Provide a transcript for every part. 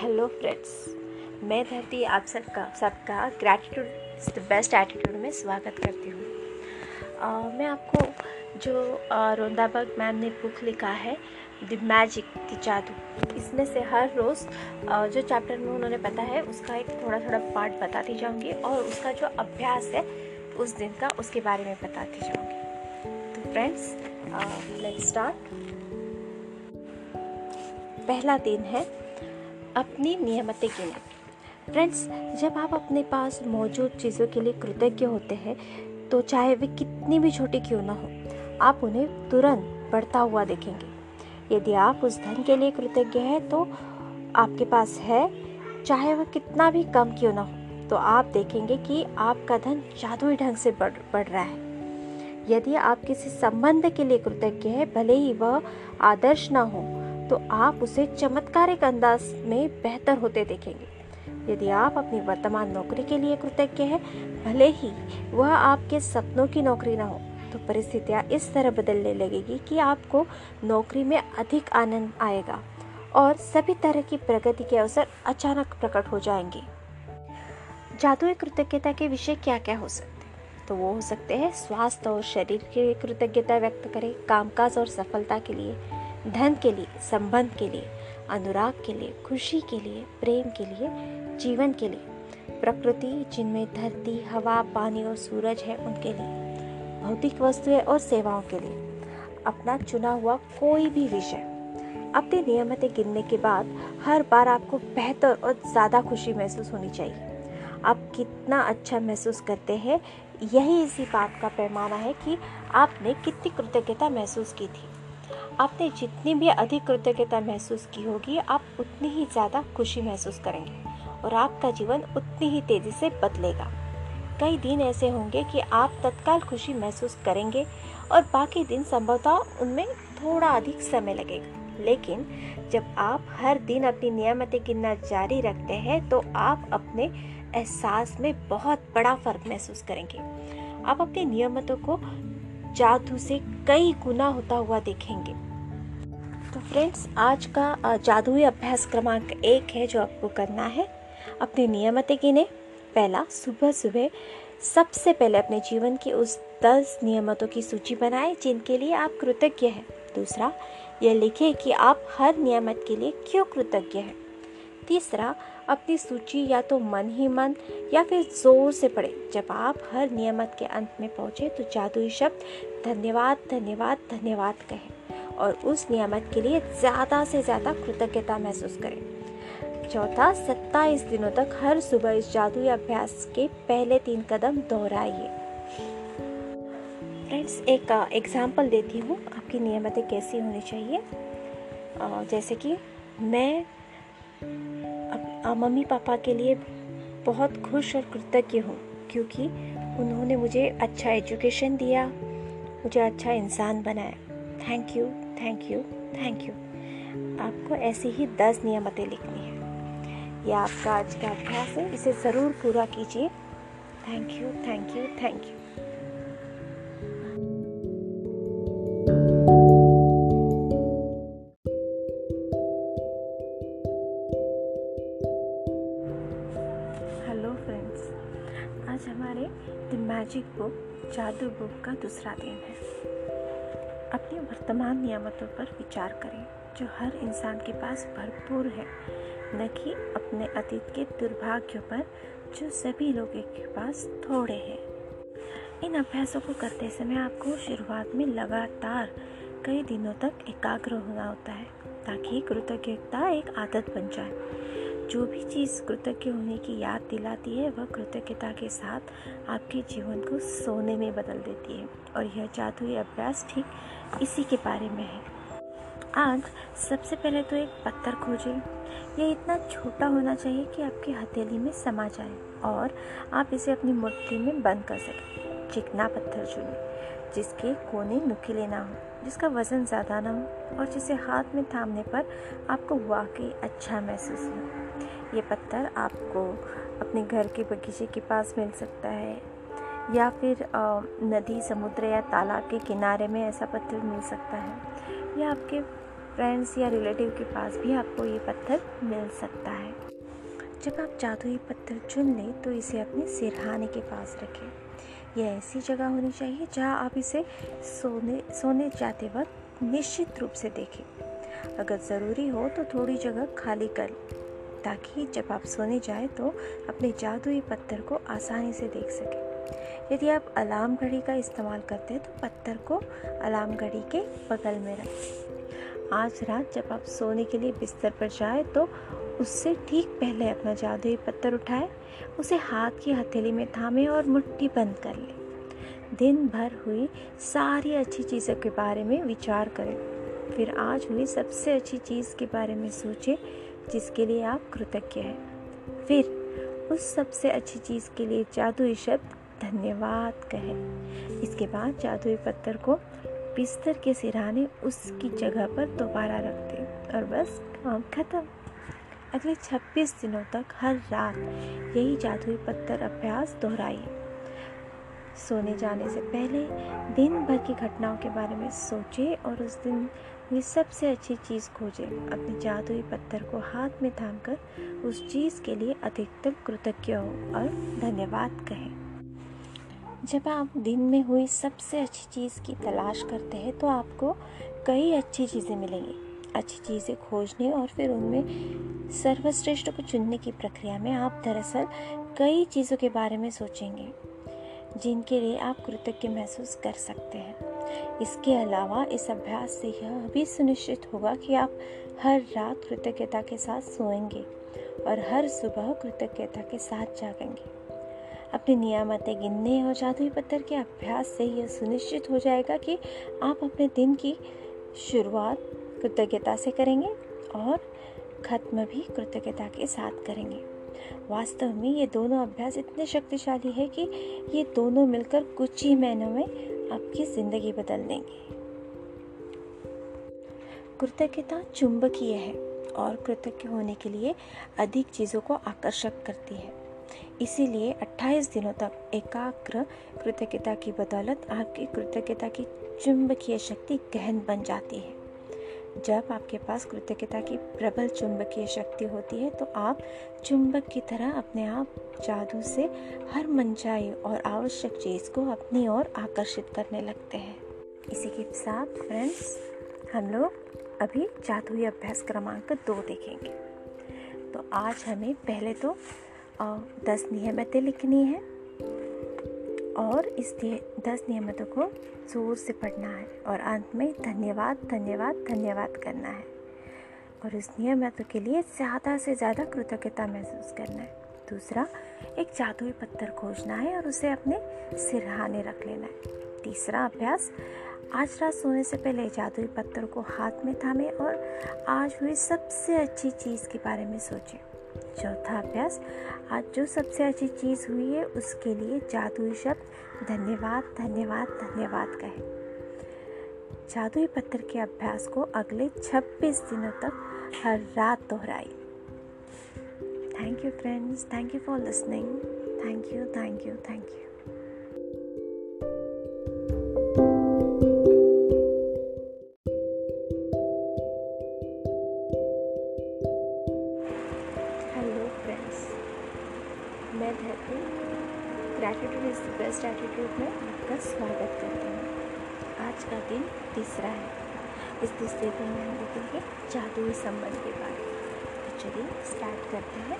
Hello friends मैं धरती आप सबका सबका ग्रैटिट्यूड द बेस्ट एटीट्यूड में स्वागत करती हूँ। मैं आपको जो रोंदाबग मैम ने बुक लिखा है द मैजिक द जादू, इसमें से हर रोज़ जो चैप्टर में उन्होंने पता है, उसका एक थोड़ा थोड़ा पार्ट बताती जाऊँगी और उसका जो अभ्यास है, उस दिन का उसके बारे में बताती जाऊँगी। तो फ्रेंड्स लेट्स स्टार्ट पहला दिन है अपनी नियमतें गिने। फ्रेंड्स, जब आप अपने पास मौजूद चीज़ों के लिए कृतज्ञ होते हैं तो चाहे वे कितनी भी छोटी क्यों ना हो, आप उन्हें तुरंत बढ़ता हुआ देखेंगे। यदि आप उस धन के लिए कृतज्ञ हैं तो आपके पास है, चाहे वह कितना भी कम क्यों ना हो तो आप देखेंगे कि आपका धन जादुई ढंग से बढ़ बढ़ रहा है। यदि आप किसी संबंध के लिए कृतज्ञ है, भले ही वह आदर्श ना हो तो आप उसे चमत्कारिक अंदाज में बेहतर होते देखेंगे। यदि आप अपनी वर्तमान नौकरी के लिए कृतज्ञ हैं, भले ही वह आपके सपनों की नौकरी ना हो तो परिस्थितियाँ इस तरह बदलने लगेगी कि आपको नौकरी में अधिक आनंद आएगा और सभी तरह की प्रगति के अवसर अचानक प्रकट हो जाएँगे। जादुई कृतज्ञता के विषय क्या क्या हो सकते तो वो हो सकते हैं स्वास्थ्य और शरीर के लिए कृतज्ञता व्यक्त करें, कामकाज और सफलता के लिए। धन के लिए, संबंध के लिए, अनुराग के लिए, खुशी के लिए, प्रेम के लिए, जीवन के लिए। प्रकृति, जिनमें धरती, हवा, पानी और सूरज है, उनके लिए। भौतिक वस्तुएँ और सेवाओं के लिए। अपना चुना हुआ कोई भी विषय। अपनी नियमित गिनने के बाद हर बार आपको बेहतर और ज़्यादा खुशी महसूस होनी चाहिए। आप कितना अच्छा महसूस करते हैं, यही इसी बात का पैमाना है कि आपने कितनी कृतज्ञता महसूस की थी। आपने जितनी भी अधिक कृतज्ञता महसूस की होगी, आप उतनी ही ज़्यादा खुशी महसूस करेंगे और आपका जीवन उतनी ही तेज़ी से बदलेगा। कई दिन ऐसे होंगे कि आप तत्काल खुशी महसूस करेंगे और बाकी दिन संभवतः उनमें थोड़ा अधिक समय लगेगा। लेकिन जब आप हर दिन अपनी नियमतें गिनना जारी रखते हैं तो आप अपने एहसास में बहुत बड़ा फ़र्क महसूस करेंगे। आप अपनी नियमतों को जादू से कई गुना होता हुआ देखेंगे। तो फ्रेंड्स आज का जादुई अभ्यास क्रमांक एक है जो आपको करना है। अपनी नियमतें गिने। पहला, सुबह सुबह सबसे पहले अपने जीवन की उस दस नियमतों की सूची बनाएँ जिनके लिए आप कृतज्ञ हैं। दूसरा, यह लिखें कि आप हर नियमत के लिए क्यों कृतज्ञ हैं। तीसरा, अपनी सूची या तो मन ही मन या फिर ज़ोर से पढ़े। जब आप हर नियमत के अंत में पहुँचे तो जादुई शब्द धन्यवाद धन्यवाद धन्यवाद कहें। और उस नियामत के लिए ज़्यादा से ज़्यादा कृतज्ञता महसूस करें। चौथा, सत्ताईस दिनों तक हर सुबह इस जादुई अभ्यास के पहले तीन कदम दोहराइए। फ्रेंड्स, एक एग्ज़ाम्पल देती हूँ, आपकी नियमतें कैसी होनी चाहिए। जैसे कि मैं मम्मी पापा के लिए बहुत खुश और कृतज्ञ हूँ, क्योंकि उन्होंने मुझे अच्छा एजुकेशन दिया, मुझे अच्छा इंसान बनाया। Thank you thank you thank you आपको ऐसी ही दस नियमतें लिखनी है। यह आपका आज का अभ्यास है। इसे ज़रूर पूरा कीजिए। Thank you thank you thank you hello friends आज हमारे द मैजिक बुक जादू बुक का दूसरा दिन है। अपनी वर्तमान नियामतों पर विचार करें, जो हर इंसान के पास भरपूर है, न कि अपने अतीत के दुर्भाग्यों पर, जो सभी लोगों के पास थोड़े हैं। इन अभ्यासों को करते समय आपको शुरुआत में लगातार कई दिनों तक एकाग्र होना होता है, ताकि कृतज्ञता एक आदत बन जाए। जो भी चीज़ कृतज्ञ होने की याद दिलाती है, वह कृतज्ञता के साथ आपके जीवन को सोने में बदल देती है। और यह जादुई अभ्यास ठीक इसी के बारे में है। आज सबसे पहले तो एक पत्थर खोजें। यह इतना छोटा होना चाहिए कि आपकी हथेली में समा जाए और आप इसे अपनी मुट्ठी में बंद कर सकें। चिकना पत्थर चुनें, जिसके कोने नुकीले ना हो, जिसका वज़न ज़्यादा ना हो और जिसे हाथ में थामने पर आपको वाकई अच्छा महसूस हो। ये पत्थर आपको अपने घर के बगीचे के पास मिल सकता है। या फिर नदी, समुद्र या तालाब के किनारे में ऐसा पत्थर मिल सकता है। या आपके फ्रेंड्स या रिलेटिव के पास भी आपको ये पत्थर मिल सकता है। जब आप जादुई पत्थर चुन लें तो इसे अपने सिरहाने के पास रखें। यह ऐसी जगह होनी चाहिए जहाँ आप इसे सोने सोने जाते वक्त निश्चित रूप से देखें। अगर ज़रूरी हो तो थोड़ी जगह खाली कर ताकि जब आप सोने जाए तो अपने जादुई पत्थर को आसानी से देख सकें। यदि आप अलार्म घड़ी का इस्तेमाल करते हैं तो पत्थर को अलार्म घड़ी के बगल में रखें। आज रात जब आप सोने के लिए बिस्तर पर जाए तो उससे ठीक पहले अपना जादुई पत्थर उठाए, उसे हाथ की हथेली में थामे और मुट्ठी बंद कर लें। दिन भर हुई सारी अच्छी चीज़ों के बारे में विचार करें। फिर आज हुई सबसे अच्छी चीज़ के बारे में सोचें जिसके लिए आप कृतज्ञ हैं। फिर उस सबसे अच्छी चीज़ के लिए जादुई शब्द धन्यवाद कहें। इसके बाद जादुई पत्थर को बिस्तर के सिराने उसकी जगह पर दोबारा रख दें और बस काम खत्म। अगले 26 दिनों तक हर रात यही जादुई पत्थर अभ्यास दोहराइए। सोने जाने से पहले दिन भर की घटनाओं के बारे में सोचें और उस दिन हुई सबसे अच्छी चीज़ खोजें। अपने जादुई पत्थर को हाथ में थाम कर उस चीज़ के लिए अधिकतम कृतज्ञ हो और धन्यवाद कहें। जब आप दिन में हुई सबसे अच्छी चीज़ की तलाश करते हैं तो आपको कई अच्छी चीज़ें मिलेंगी। अच्छी चीज़ें खोजने और फिर उनमें सर्वश्रेष्ठ को चुनने की प्रक्रिया में आप दरअसल कई चीज़ों के बारे में सोचेंगे, जिनके लिए आप कृतज्ञ महसूस कर सकते हैं। इसके अलावा इस अभ्यास से यह भी सुनिश्चित होगा कि आप हर रात कृतज्ञता के साथ सोएँगे और हर सुबह कृतज्ञता के साथ जागेंगे। अपनी नियामतें गिनने और जादुई पत्थर के अभ्यास से यह सुनिश्चित हो जाएगा कि आप अपने दिन की शुरुआत कृतज्ञता से करेंगे और ख़त्म भी कृतज्ञता के साथ करेंगे। वास्तव में ये दोनों अभ्यास इतने शक्तिशाली है कि ये दोनों मिलकर कुछ ही महीनों में आपकी ज़िंदगी बदल देंगे। कृतज्ञता चुंबकीय है और कृतज्ञ होने के लिए अधिक चीज़ों को आकर्षक करती है। इसीलिए 28 दिनों तक एकाग्र कृतज्ञता की बदौलत आपकी कृतज्ञता की चुंबकीय शक्ति गहन बन जाती है। जब आपके पास कृतज्ञता की प्रबल चुंबकीय शक्ति होती है तो आप चुंबक की तरह अपने आप जादू से हर मनचाही और आवश्यक चीज़ को अपनी ओर आकर्षित करने लगते हैं। इसी के साथ फ्रेंड्स हम लोग अभी जादुई अभ्यास क्रमांक दो देखेंगे। तो आज हमें पहले तो दस नियमितें लिखनी है। और इस दस नियमतों को ज़ोर से पढ़ना है और अंत में धन्यवाद धन्यवाद धन्यवाद करना है। और इस नियमितों के लिए ज़्यादा से ज़्यादा कृतज्ञता महसूस करना है। दूसरा, एक जादुई पत्थर खोजना है और उसे अपने सिरहाने रख लेना है। तीसरा अभ्यास, आज रात सोने से पहले जादुई पत्थर को हाथ में थामे और आज हुई सबसे अच्छी चीज़ के बारे में सोचें। चौथा अभ्यास। आज जो सबसे अच्छी चीज़ हुई है, उसके लिए जादुई शब्द धन्यवाद धन्यवाद धन्यवाद कहें। जादुई पत्थर के अभ्यास को अगले 26 दिनों तक हर रात दोहराई thank you friends thank you for listening thank you thank you thank you is the best attitude में आपका स्वागत करती हूँ। आज का दिन तीसरा है। इस तीसरे दिन में हम देखेंगे जादुई संबंध के बारे में। तो चलिए स्टार्ट करते हैं।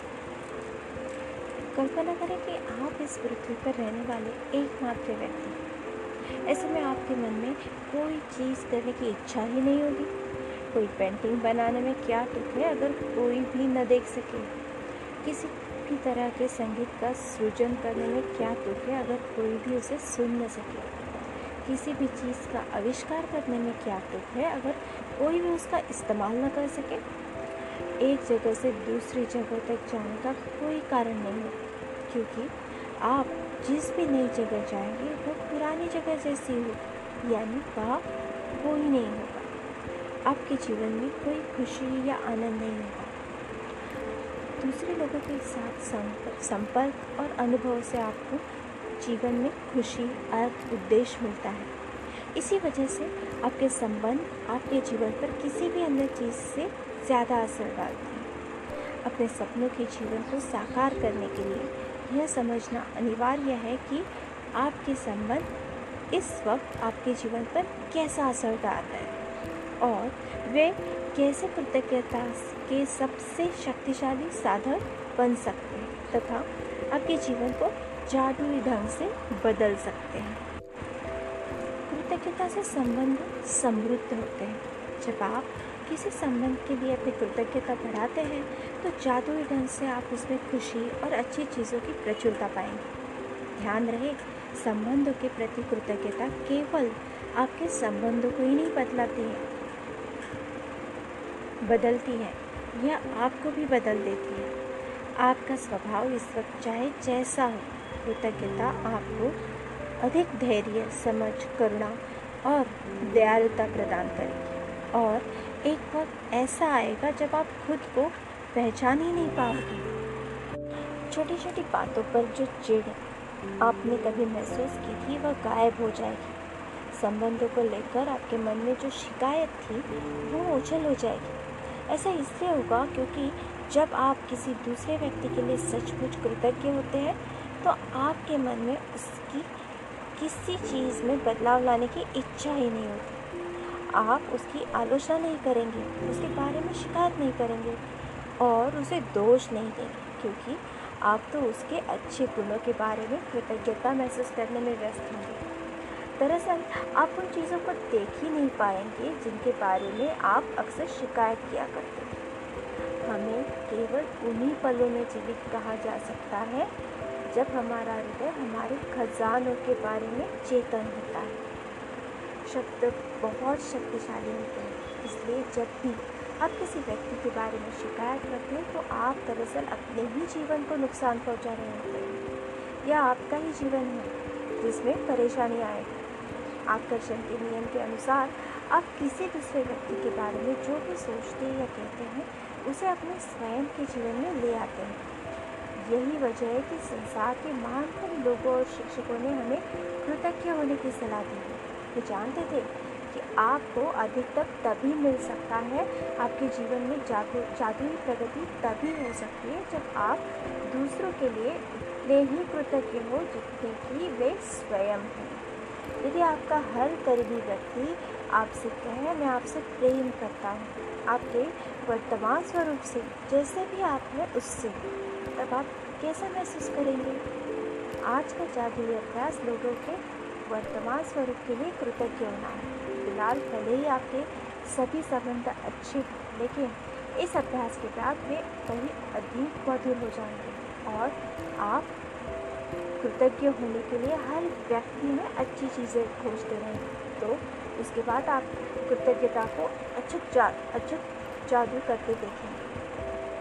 कल्पना करें कि आप इस पृथ्वी पर रहने वाले एकमात्र व्यक्ति हैं। ऐसे में आपके मन में कोई चीज़ करने की इच्छा ही नहीं होगी। कोई पेंटिंग बनाने में क्या दुख है अगर कोई भी न देख सके? किसी भी तरह के संगीत का सृजन करने में क्या तुक है? अगर कोई भी उसे सुन न सके। किसी भी चीज़ का आविष्कार करने में क्या तुक है? अगर कोई भी उसका इस्तेमाल न कर सके। एक जगह से दूसरी जगह तक जाने का कोई कारण नहीं है, क्योंकि आप जिस भी नई जगह जाएँगे, वो पुरानी जगह जैसी हो, यानी वहाँ कोई नहीं होगा। आपके जीवन में कोई खुशी या आनंद नहीं होगा। दूसरे लोगों के साथ संपर्क और अनुभव से आपको जीवन में खुशी, अर्थ, उद्देश्य मिलता है। इसी वजह से आपके संबंध, आपके जीवन पर किसी भी अन्य चीज़ से ज़्यादा असर डालते हैं। अपने सपनों के जीवन को साकार करने के लिए यह समझना अनिवार्य है कि आपके संबंध इस वक्त आपके जीवन पर कैसा असर डाल हैं। और वे कैसे कृतज्ञता के सबसे शक्तिशाली साधन बन सकते हैं तथा आपके जीवन को जादुई ढंग से बदल सकते हैं। कृतज्ञता से संबंध समृद्ध होते हैं। जब आप किसी संबंध के लिए अपनी कृतज्ञता बढ़ाते हैं तो जादुई ढंग से आप उसमें खुशी और अच्छी चीज़ों की प्रचुरता पाएँगे। ध्यान रहे, संबंधों के प्रति कृतज्ञता केवल आपके संबंधों को ही नहीं बदलाती है बदलती है यह आपको भी बदल देती है। आपका स्वभाव इस वक्त चाहे जैसा हो, कृतज्ञता आपको अधिक धैर्य, समझ, करुणा और दयालुता प्रदान करेगी। और एक वक्त ऐसा आएगा जब आप खुद को पहचान ही नहीं पाओगे। छोटी छोटी बातों पर जो चिड़ आपने कभी महसूस की थी, वह गायब हो जाएगी। संबंधों को लेकर आपके मन में जो शिकायत थी, वो उछल हो जाएगी। ऐसा इसलिए होगा क्योंकि जब आप किसी दूसरे व्यक्ति के लिए सचमुच कृतज्ञ होते हैं तो आपके मन में उसकी किसी चीज़ में बदलाव लाने की इच्छा ही नहीं होती। आप उसकी आलोचना नहीं करेंगे, उसके बारे में शिकायत नहीं करेंगे और उसे दोष नहीं देंगे, क्योंकि आप तो उसके अच्छे गुणों के बारे में कृतज्ञता महसूस करने में व्यस्त होंगे। दरअसल, आप उन चीज़ों को देख ही नहीं पाएँगे जिनके बारे में आप अक्सर शिकायत किया करते हैं। हमें केवल उन्हीं पलों में जीवित कहा जा सकता है, जब हमारा हृदय हमारे खजानों के बारे में चेतन होता है। शब्द बहुत शक्तिशाली होते हैं, इसलिए जब भी आप किसी व्यक्ति के बारे में शिकायत करते हैं तो आप दरअसल अपने ही जीवन को नुकसान पहुँचा रहे होते हैं, या आपका ही जीवन है, जिसमें परेशानी आएगी। आकर्षण के नियम के अनुसार आप किसी दूसरे व्यक्ति के बारे में जो भी सोचते या कहते हैं, उसे अपने स्वयं के जीवन में ले आते हैं। यही वजह है कि संसार के महान लोगों और शिक्षकों ने हमें कृतज्ञ होने की सलाह दी है। वे जानते थे कि आपको अधिकतम तभी मिल सकता है, आपके जीवन में जादू जादुई प्रगति तभी हो सकती है जब आप दूसरों के लिए उतने ही कृतज्ञ हो जितने कि वे स्वयं हैं। यदि आपका हर करीबी व्यक्ति आपसे कहे, मैं आपसे प्रेम करता हूँ। आपके वर्तमान स्वरूप से, जैसे भी आप हैं, उससे। तब आप कैसा महसूस करेंगे? आज का जादुई अभ्यास लोगों के वर्तमान स्वरूप के लिए कृतज्ञ होना है। फ़िलहाल भले ही आपके सभी संबंध अच्छे हैं, लेकिन इस अभ्यास के बाद वे कहीं अधिक मधुर हो जाएँगे और आप कृतज्ञ होने के लिए हर व्यक्ति में अच्छी चीज़ें खोजते रहेंगे तो उसके बाद आप कृतज्ञता को अचुक जा, अचुक जादू करते देखें।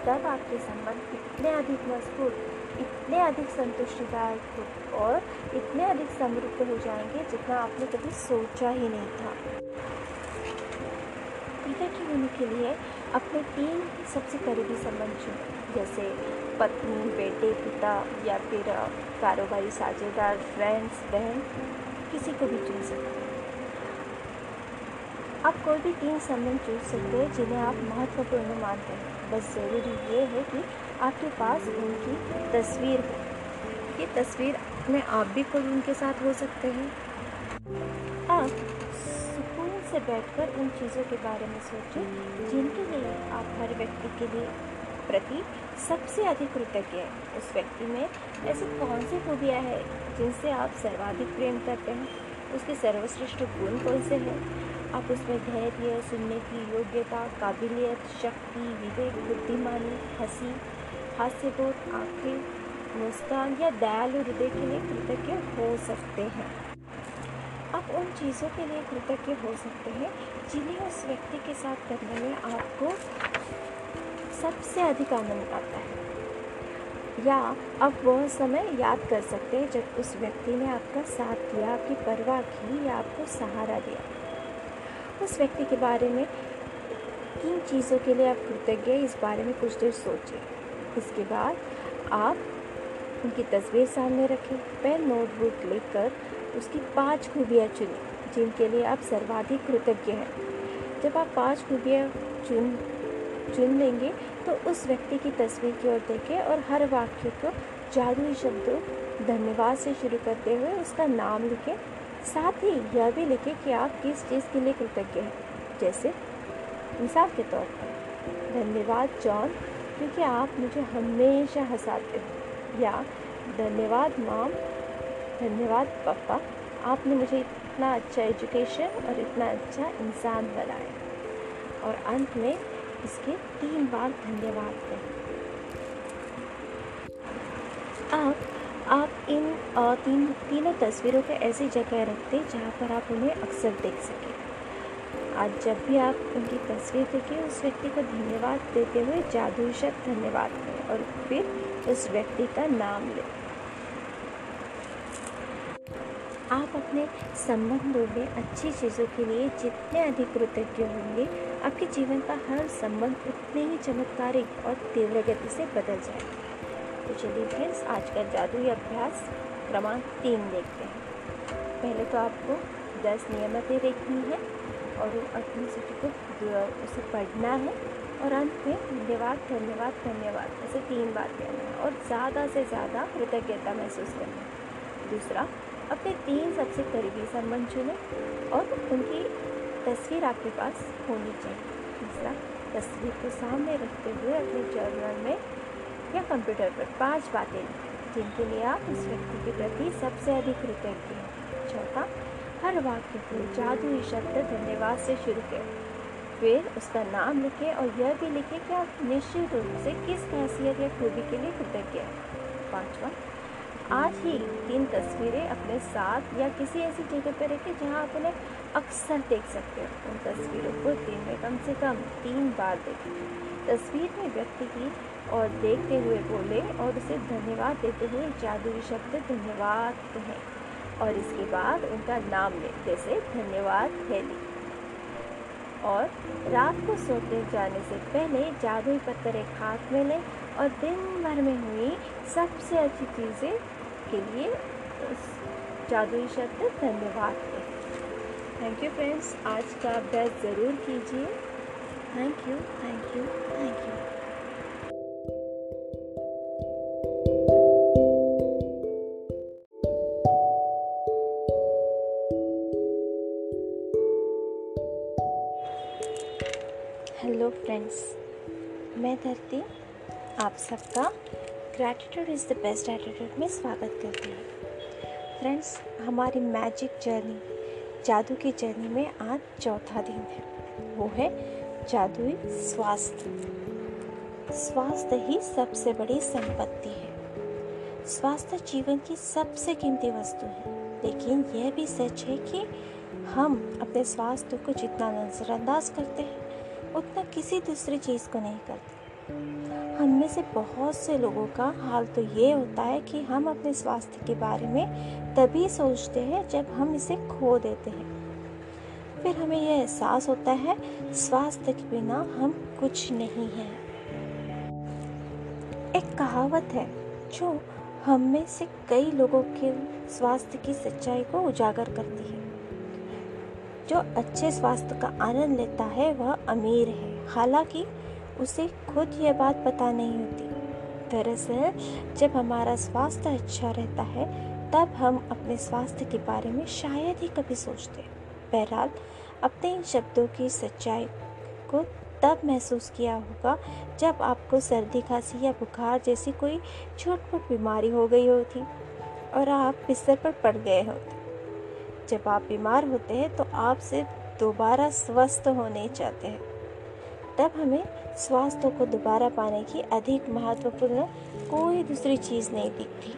तब आपके संबंध इतने अधिक मज़बूत, इतने अधिक संतुष्टिदायक और इतने अधिक समृद्ध हो जाएँगे जितना आपने कभी सोचा ही नहीं था। कृतज्ञ होने के लिए अपने तीन सबसे करीबी संबंध चुनें। जैसे पत्नी, बेटे, पिता या फिर कारोबारी, साझेदार फ्रेंड्स बहन, किसी को भी चुन सकते हैं। आप कोई भी तीन संबंध चुन सकते हैं जिन्हें आप महत्वपूर्ण मानते हैं। बस ज़रूरी ये है कि आपके पास उनकी तस्वीर हो। ये तस्वीर में आप भी खुद उनके साथ हो सकते हैं। आप सुकून से बैठकर उन चीज़ों के बारे में सोचें जिनके लिए आप हर व्यक्ति के लिए प्रति सबसे अधिक कृतज्ञ है। उस व्यक्ति में ऐसी कौन सी खूबियाँ हैं जिनसे आप सर्वाधिक प्रेम करते हैं? उसके सर्वश्रेष्ठ गुण कौन से हैं? आप उसमें धैर्य सुनने की योग्यता, काबिलियत, शक्ति, विवेक, बुद्धिमानी, हँसी, हास्यबोध, आँखें, मुस्कान या दयालु हृदय के लिए कृतज्ञ हो सकते हैं। आप उन चीज़ों के लिए कृतज्ञ हो सकते हैं जिन्हें उस व्यक्ति के साथ करने में आपको सबसे अधिक आनंद आता है। या आप वह समय याद कर सकते हैं जब उस व्यक्ति ने आपका साथ दिया, आपकी परवाह की या आपको सहारा दिया। उस व्यक्ति के बारे में किन चीज़ों के लिए आप कृतज्ञ हैं, इस बारे में कुछ देर सोचें इसके बाद आप उनकी तस्वीर सामने रखें, पेन, नोटबुक लेकर उसकी पाँच खूबियाँ चुनें, जिनके लिए आप सर्वाधिक कृतज्ञ हैं। जब आप पाँच खूबियाँ चुन चुन लेंगे तो उस व्यक्ति की तस्वीर की ओर देखें और हर वाक्य को जादुई शब्दों, धन्यवाद से शुरू करते हुए उसका नाम लिखें। साथ ही यह भी लिखें कि आप किस चीज़ के लिए कृतज्ञ हैं। जैसे, मिसाल के तौर पर, धन्यवाद, जॉन, क्योंकि आप मुझे हमेशा हंसाते हो। या, धन्यवाद, माम, धन्यवाद, पापा, आपने मुझे इतना अच्छा एजुकेशन और इतना अच्छा इंसान बनाया और अंत में इसके तीन बार धन्यवाद करें आप आप इन तीन, तीनों तस्वीरों को ऐसी जगह रखते जहाँ पर आप उन्हें अक्सर देख सकें। आज जब भी आप उनकी तस्वीर देखें, उस व्यक्ति को धन्यवाद देते हुए जादू शब्द धन्यवाद करें और फिर उस व्यक्ति का नाम लें। आप अपने संबंधों में अच्छी चीज़ों के लिए जितने अधिक कृतज्ञ होंगे, आपके जीवन का हर संबंध उतने ही चमत्कारिक और तीव्र गति से बदल जाएगा। तो चलिए फ्रेंड्स आज का जादुई अभ्यास क्रमांक तीन देखते हैं। पहले तो आपको दस नियमतें देखनी है और अपनी सूची को उसे पढ़ना है और अंत में धन्यवाद धन्यवाद धन्यवाद ऐसे तीन बार कहना है और ज़्यादा से ज़्यादा कृतज्ञता महसूस करना है। दूसरा अपने तीन सबसे करीबी संबंध चुने और उनकी तस्वीर आपके पास होनी चाहिए। तीसरा, तस्वीर को सामने रखते हुए अपने जर्नल में या कंप्यूटर पर पाँच बातें जिनके लिए आप उस व्यक्ति के प्रति सबसे अधिक कृतज्ञ हैं। चौथा, हर वाक्य को जादुई शब्द धन्यवाद से शुरू करें। फिर उसका नाम लिखें और यह भी लिखें कि आप निश्चित रूप से किस हैसियत या खूबी के लिए कृतज्ञ हैं। पाँचवा आज ही तीन तस्वीरें अपने साथ या किसी ऐसी जगह पर रखें जहाँ आप उन्हें अक्सर देख सकते हो। उन तस्वीरों को दिन में कम से कम तीन बार देखें। तस्वीर में व्यक्ति की और देखते हुए बोले और उसे धन्यवाद देते हुए जादुई शब्द धन्यवाद कहें और इसके बाद उनका नाम लें, जैसे धन्यवाद हेली और रात को सोते जाने से पहले जादुई पत्थर एक हाथ में लें और दिन भर में हुई सबसे अच्छी चीज़ें के लिए जादुई शब्द धन्यवाद थैंक यू फ्रेंड्स आज का अभ्यास ज़रूर कीजिए। Thank you thank you thank you hello friends मैं धरती, आप सबका gratitude is the best attitude में स्वागत करती हूँ। फ्रेंड्स हमारी मैजिक जर्नी जादू की जर्नी में आज चौथा दिन है। वो है जादुई स्वास्थ्य। स्वास्थ्य ही सबसे बड़ी संपत्ति है। स्वास्थ्य जीवन की सबसे कीमती वस्तु है। लेकिन यह भी सच है कि हम अपने स्वास्थ्य को जितना नज़रअंदाज करते हैं, उतना किसी दूसरी चीज़ को नहीं करते। हम में से बहुत से लोगों का हाल तो ये होता है कि हम अपने स्वास्थ्य के बारे में तभी सोचते हैं जब हम इसे खो देते हैं। फिर हमें यह एहसास होता है, स्वास्थ्य के बिना हम कुछ नहीं हैं। एक कहावत है, जो हम में से कई लोगों के स्वास्थ्य की सच्चाई को उजागर करती है। जो अच्छे स्वास्थ्य का आनंद लेता है, वह अमीर है। हालाँकि उसे खुद यह बात पता नहीं होती। दरअसल, जब हमारा स्वास्थ्य अच्छा रहता है, तब हम अपने स्वास्थ्य के बारे में शायद ही कभी सोचते। बहरहाल अपने इन शब्दों की सच्चाई को तब महसूस किया होगा जब आपको सर्दी, खांसी या बुखार जैसी कोई छोट बीमारी हो गई होती और आप बिस्तर पर पड़ गए होते। जब आप बीमार होते हैं तो आप सिर्फ़ दोबारा स्वस्थ होने चाहते हैं। तब हमें स्वास्थ्य को दोबारा पाने की अधिक महत्वपूर्ण कोई दूसरी चीज़ नहीं दिखती।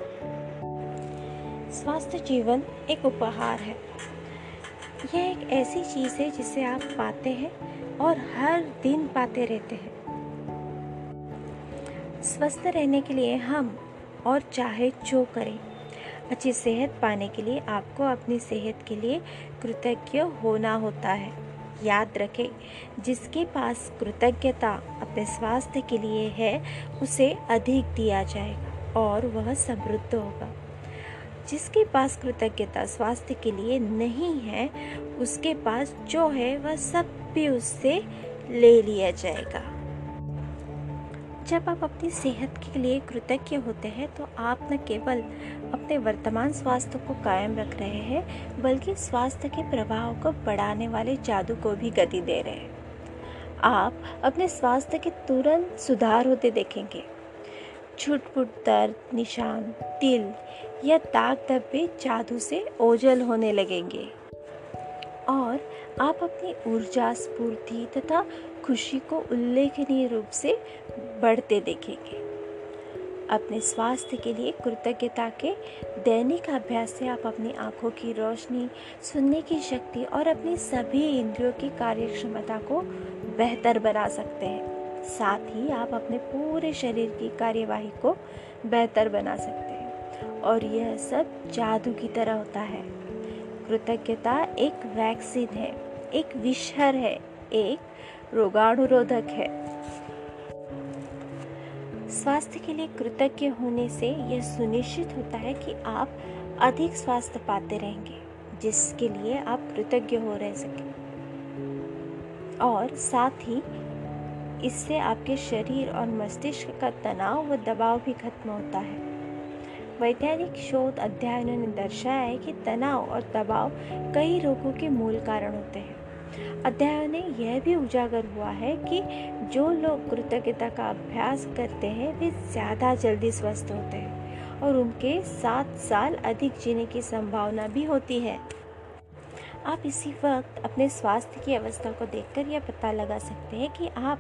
स्वास्थ्य जीवन एक उपहार है। यह एक ऐसी चीज़ है जिसे आप पाते हैं और हर दिन पाते रहते हैं। स्वस्थ रहने के लिए हम और चाहे जो करें, अच्छी सेहत पाने के लिए आपको अपनी सेहत के लिए कृतज्ञ होना होता है। याद रखें, जिसके पास कृतज्ञता अपने स्वास्थ्य के लिए है, उसे अधिक दिया जाएगा और वह समृद्ध होगा। जिसके पास कृतज्ञता स्वास्थ्य के लिए नहीं है, उसके पास जो है, वह सब भी उससे ले लिया जाएगा। जब आप अपनी सेहत के लिए कृतज्ञ होते हैं तो आप न केवल अपने वर्तमान स्वास्थ्य को कायम रख रहे हैं, बल्कि स्वास्थ्य के प्रभाव को बढ़ाने वाले जादू को भी गति दे रहे हैं। आप अपने स्वास्थ्य के तुरंत सुधार होते देखेंगे। छुटपुट दर्द, निशान, तिल या दाग धब्बे जादू से ओझल होने लगेंगे। और आप अपनी ऊर्जा, स्फूर्ति तथा खुशी को उल्लेखनीय रूप से बढ़ते देखेंगे। अपने स्वास्थ्य के लिए कृतज्ञता के दैनिक अभ्यास से आप अपनी आँखों की रोशनी, सुनने की शक्ति और अपनी सभी इंद्रियों की कार्यक्षमता को बेहतर बना सकते हैं। साथ ही आप अपने पूरे शरीर की कार्यवाही को बेहतर बना सकते हैं। और यह सब जादू की तरह होता है। कृतज्ञता एक वैक्सीन है, एक विषहर है, एक रोगाणुरोधक है। स्वास्थ्य के लिए कृतज्ञ होने से यह सुनिश्चित होता है कि आप अधिक स्वास्थ्य पाते रहेंगे, जिसके लिए आप कृतज्ञ हो रह सके। और साथ ही इससे आपके शरीर और मस्तिष्क का तनाव व दबाव भी खत्म होता है। वैज्ञानिक शोध अध्ययनों ने दर्शाया है कि तनाव और दबाव कई रोगों के मूल कारण होते हैं। अध्ययन ने यह भी उजागर हुआ है कि जो लोग कृतज्ञता का अभ्यास करते हैं, वे ज़्यादा जल्दी स्वस्थ होते हैं और उनके सात साल अधिक जीने की संभावना भी होती है। आप इसी वक्त अपने स्वास्थ्य की अवस्था को देखकर यह पता लगा सकते हैं कि आप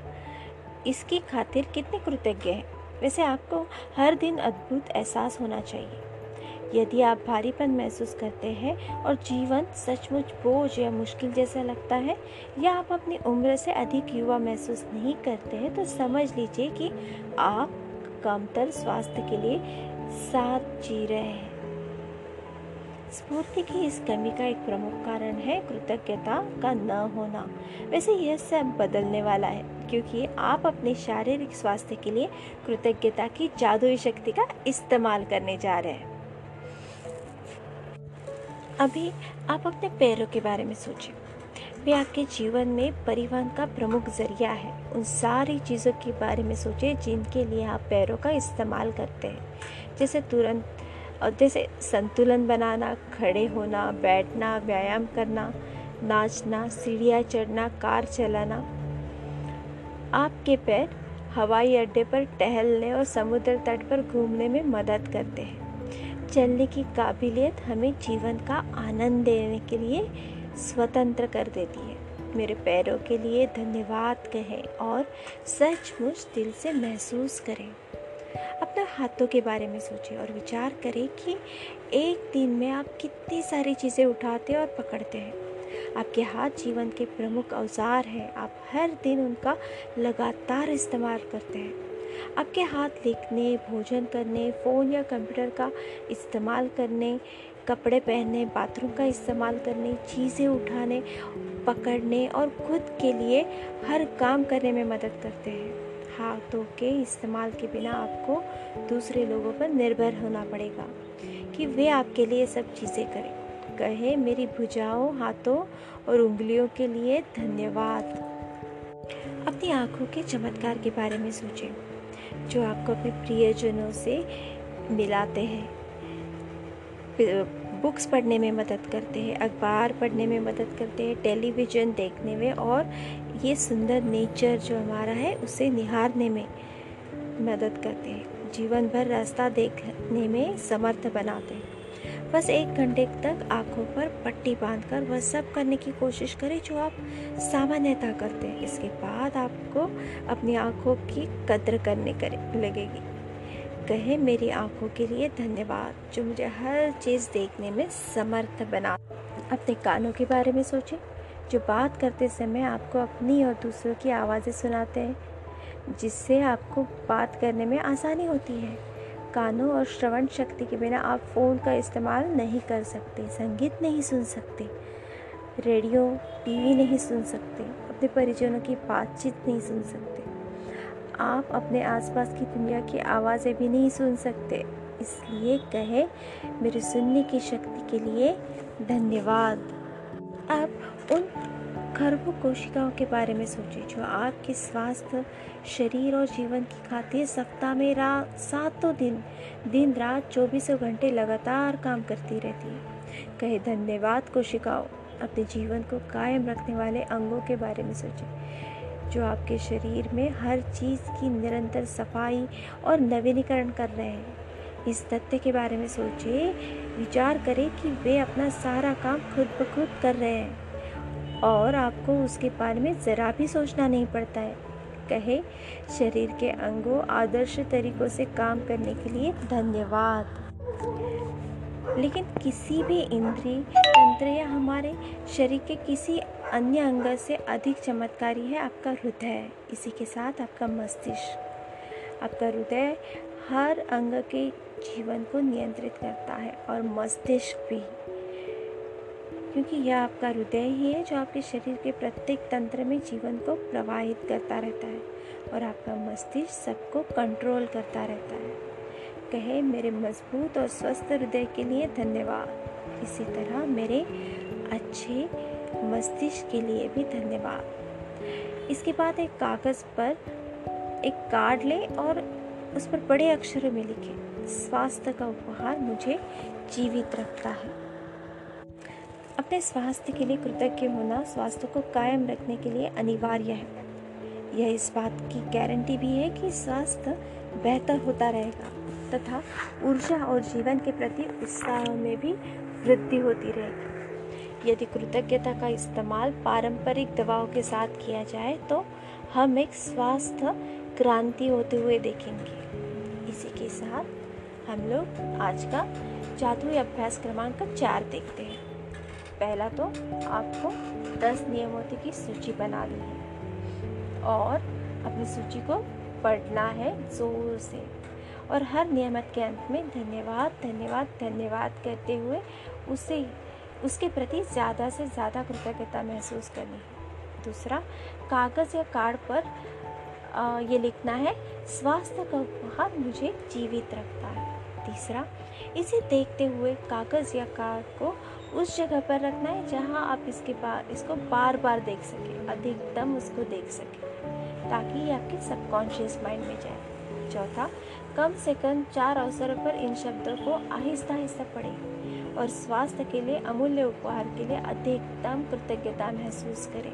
इसकी खातिर कितने कृतज्ञ हैं। वैसे आपको हर दिन अद्भुत एहसास होना चाहिए। यदि आप भारीपन महसूस करते हैं और जीवन सचमुच बोझ या मुश्किल जैसा लगता है, या आप अपनी उम्र से अधिक युवा महसूस नहीं करते हैं तो समझ लीजिए कि आप कमतर स्वास्थ्य के लिए साथ जी रहे हैं। स्फूर्ति की इस कमी का एक प्रमुख कारण है कृतज्ञता का न होना। वैसे यह सब बदलने वाला है। क्योंकि आप अपने शारीरिक स्वास्थ्य के लिए कृतज्ञता की जादुई शक्ति का इस्तेमाल करने जा रहे हैं। अभी आप अपने पैरों के बारे में सोचें वे आपके जीवन में परिवहन का प्रमुख ज़रिया है। उन सारी चीज़ों के बारे में सोचें जिनके लिए आप पैरों का इस्तेमाल करते हैं। जैसे तुरंत, और जैसे संतुलन बनाना, खड़े होना, बैठना, व्यायाम करना, नाचना, सीढ़ियाँ चढ़ना, कार चलाना आपके पैर हवाई अड्डे पर टहलने और समुद्र तट पर घूमने में मदद करते हैं। चलने की काबिलियत हमें जीवन का आनंद देने के लिए स्वतंत्र कर देती है। मेरे पैरों के लिए धन्यवाद कहें और सचमुच दिल से महसूस करें। अपना हाथों के बारे में सोचें और विचार करें कि एक दिन में आप कितनी सारी चीज़ें उठाते और पकड़ते हैं। आपके हाथ जीवन के प्रमुख औज़ार हैं। आप हर दिन उनका लगातार इस्तेमाल करते हैं। आपके हाथ लिखने, भोजन करने, फ़ोन या कंप्यूटर का इस्तेमाल करने, कपड़े पहनने, बाथरूम का इस्तेमाल करने, चीज़ें उठाने, पकड़ने और खुद के लिए हर काम करने में मदद करते हैं। हाथों के इस्तेमाल के बिना आपको दूसरे लोगों पर निर्भर होना पड़ेगा कि वे आपके लिए सब चीज़ें करें। कहे, मेरी भुजाओं, हाथों और उंगलियों के लिए धन्यवाद। अपनी आँखों के चमत्कार के बारे में सोचें, जो आपको अपने प्रियजनों से मिलाते हैं। बुक्स पढ़ने में मदद करते हैं, अखबार पढ़ने में मदद करते हैं, टेलीविज़न देखने में और ये सुंदर नेचर जो हमारा है, उसे निहारने में मदद करते हैं। जीवन भर रास्ता देखने में समर्थ बनाते हैं। बस एक घंटे तक आँखों पर पट्टी बांधकर वह सब करने की कोशिश करें जो आप सामान्यतः करते हैं। इसके बाद आपको अपनी आँखों की कद्र करने करे, लगेगी। कहे, मेरी आँखों के लिए धन्यवाद, जो मुझे हर चीज़ देखने में समर्थ बना। अपने कानों के बारे में सोचें। जो बात करते समय आपको अपनी और दूसरों की आवाज़ें सुनाते हैं, जिससे आपको बात करने में आसानी होती है। कानों और श्रवण शक्ति के बिना आप फ़ोन का इस्तेमाल नहीं कर सकते, संगीत नहीं सुन सकते, रेडियो, टीवी नहीं सुन सकते, अपने परिजनों की बातचीत नहीं सुन सकते। आप अपने आसपास की दुनिया की आवाज़ें भी नहीं सुन सकते। इसलिए कहे, मेरे सुनने की शक्ति के लिए धन्यवाद। आप उन खरबों कोशिकाओं के बारे में सोचिए जो आपके स्वास्थ्य, शरीर और जीवन की खातिर सप्ताह में रात सातों दिन दिन रात चौबीसों घंटे लगातार काम करती रहती है। कहे, धन्यवाद कोशिकाओं, अपने जीवन को कायम रखने वाले अंगों के बारे में सोचें, जो आपके शरीर में हर चीज़ की निरंतर सफ़ाई और नवीनीकरण कर रहे हैं। इस तथ्य के बारे में सोचिए विचार करें कि वे अपना सारा काम खुद ब खुद कर रहे हैं। और आपको उसके बारे में ज़रा भी सोचना नहीं पड़ता है। कहे, शरीर के अंगों आदर्श तरीकों से काम करने के लिए धन्यवाद। लेकिन किसी भी इंद्री, तंत्र या हमारे शरीर के किसी अन्य अंग से अधिक चमत्कारी है आपका हृदय। इसी के साथ आपका मस्तिष्क। आपका हृदय हर अंग के जीवन को नियंत्रित करता है और मस्तिष्क भी। क्योंकि यह आपका हृदय ही है जो आपके शरीर के प्रत्येक तंत्र में जीवन को प्रवाहित करता रहता है और आपका मस्तिष्क सबको कंट्रोल करता रहता है। कहे, मेरे मज़बूत और स्वस्थ हृदय के लिए धन्यवाद। इसी तरह मेरे अच्छे मस्तिष्क के लिए भी धन्यवाद इसके बाद एक कागज़ पर एक कार्ड लें और उस पर बड़े अक्षरों में लिखें, स्वास्थ्य का उपहार मुझे जीवित रखता है। अपने स्वास्थ्य के लिए कृतज्ञ होना, स्वास्थ्य को कायम रखने के लिए अनिवार्य है। यह इस बात की गारंटी भी है कि स्वास्थ्य बेहतर होता रहेगा तथा ऊर्जा और जीवन के प्रति उत्साह में भी वृद्धि होती रहेगी। यदि कृतज्ञता का इस्तेमाल पारंपरिक दवाओं के साथ किया जाए तो हम एक स्वास्थ्य क्रांति होते हुए देखेंगे। इसी के साथ हम लोग आज का जादुई अभ्यास क्रमांक चार देखते हैं। पहला तो आपको दस नियमों की सूची बनानी है और अपनी सूची को पढ़ना है ज़ोर से। और हर नियमत के अंत में धन्यवाद धन्यवाद धन्यवाद करते हुए उसे, उसके प्रति ज़्यादा से ज़्यादा कृतज्ञता महसूस करनी है। दूसरा, कागज़ या कार्ड पर ये लिखना है, स्वास्थ्य का उपहार मुझे जीवित रखता है। तीसरा, इसे देखते हुए कागज़ या कार्ड को उस जगह पर रखना है जहाँ आप इसके बार इसको बार बार देख सकें, अधिकतम उसको देख सकें, ताकि ये आपके सबकॉन्शियस माइंड में जाए। चौथा, कम से कम चार अवसरों पर इन शब्दों को आहिस्ता आहिस्ता पढ़ें और स्वास्थ्य के लिए, अमूल्य उपहार के लिए अधिकतम कृतज्ञता महसूस करें।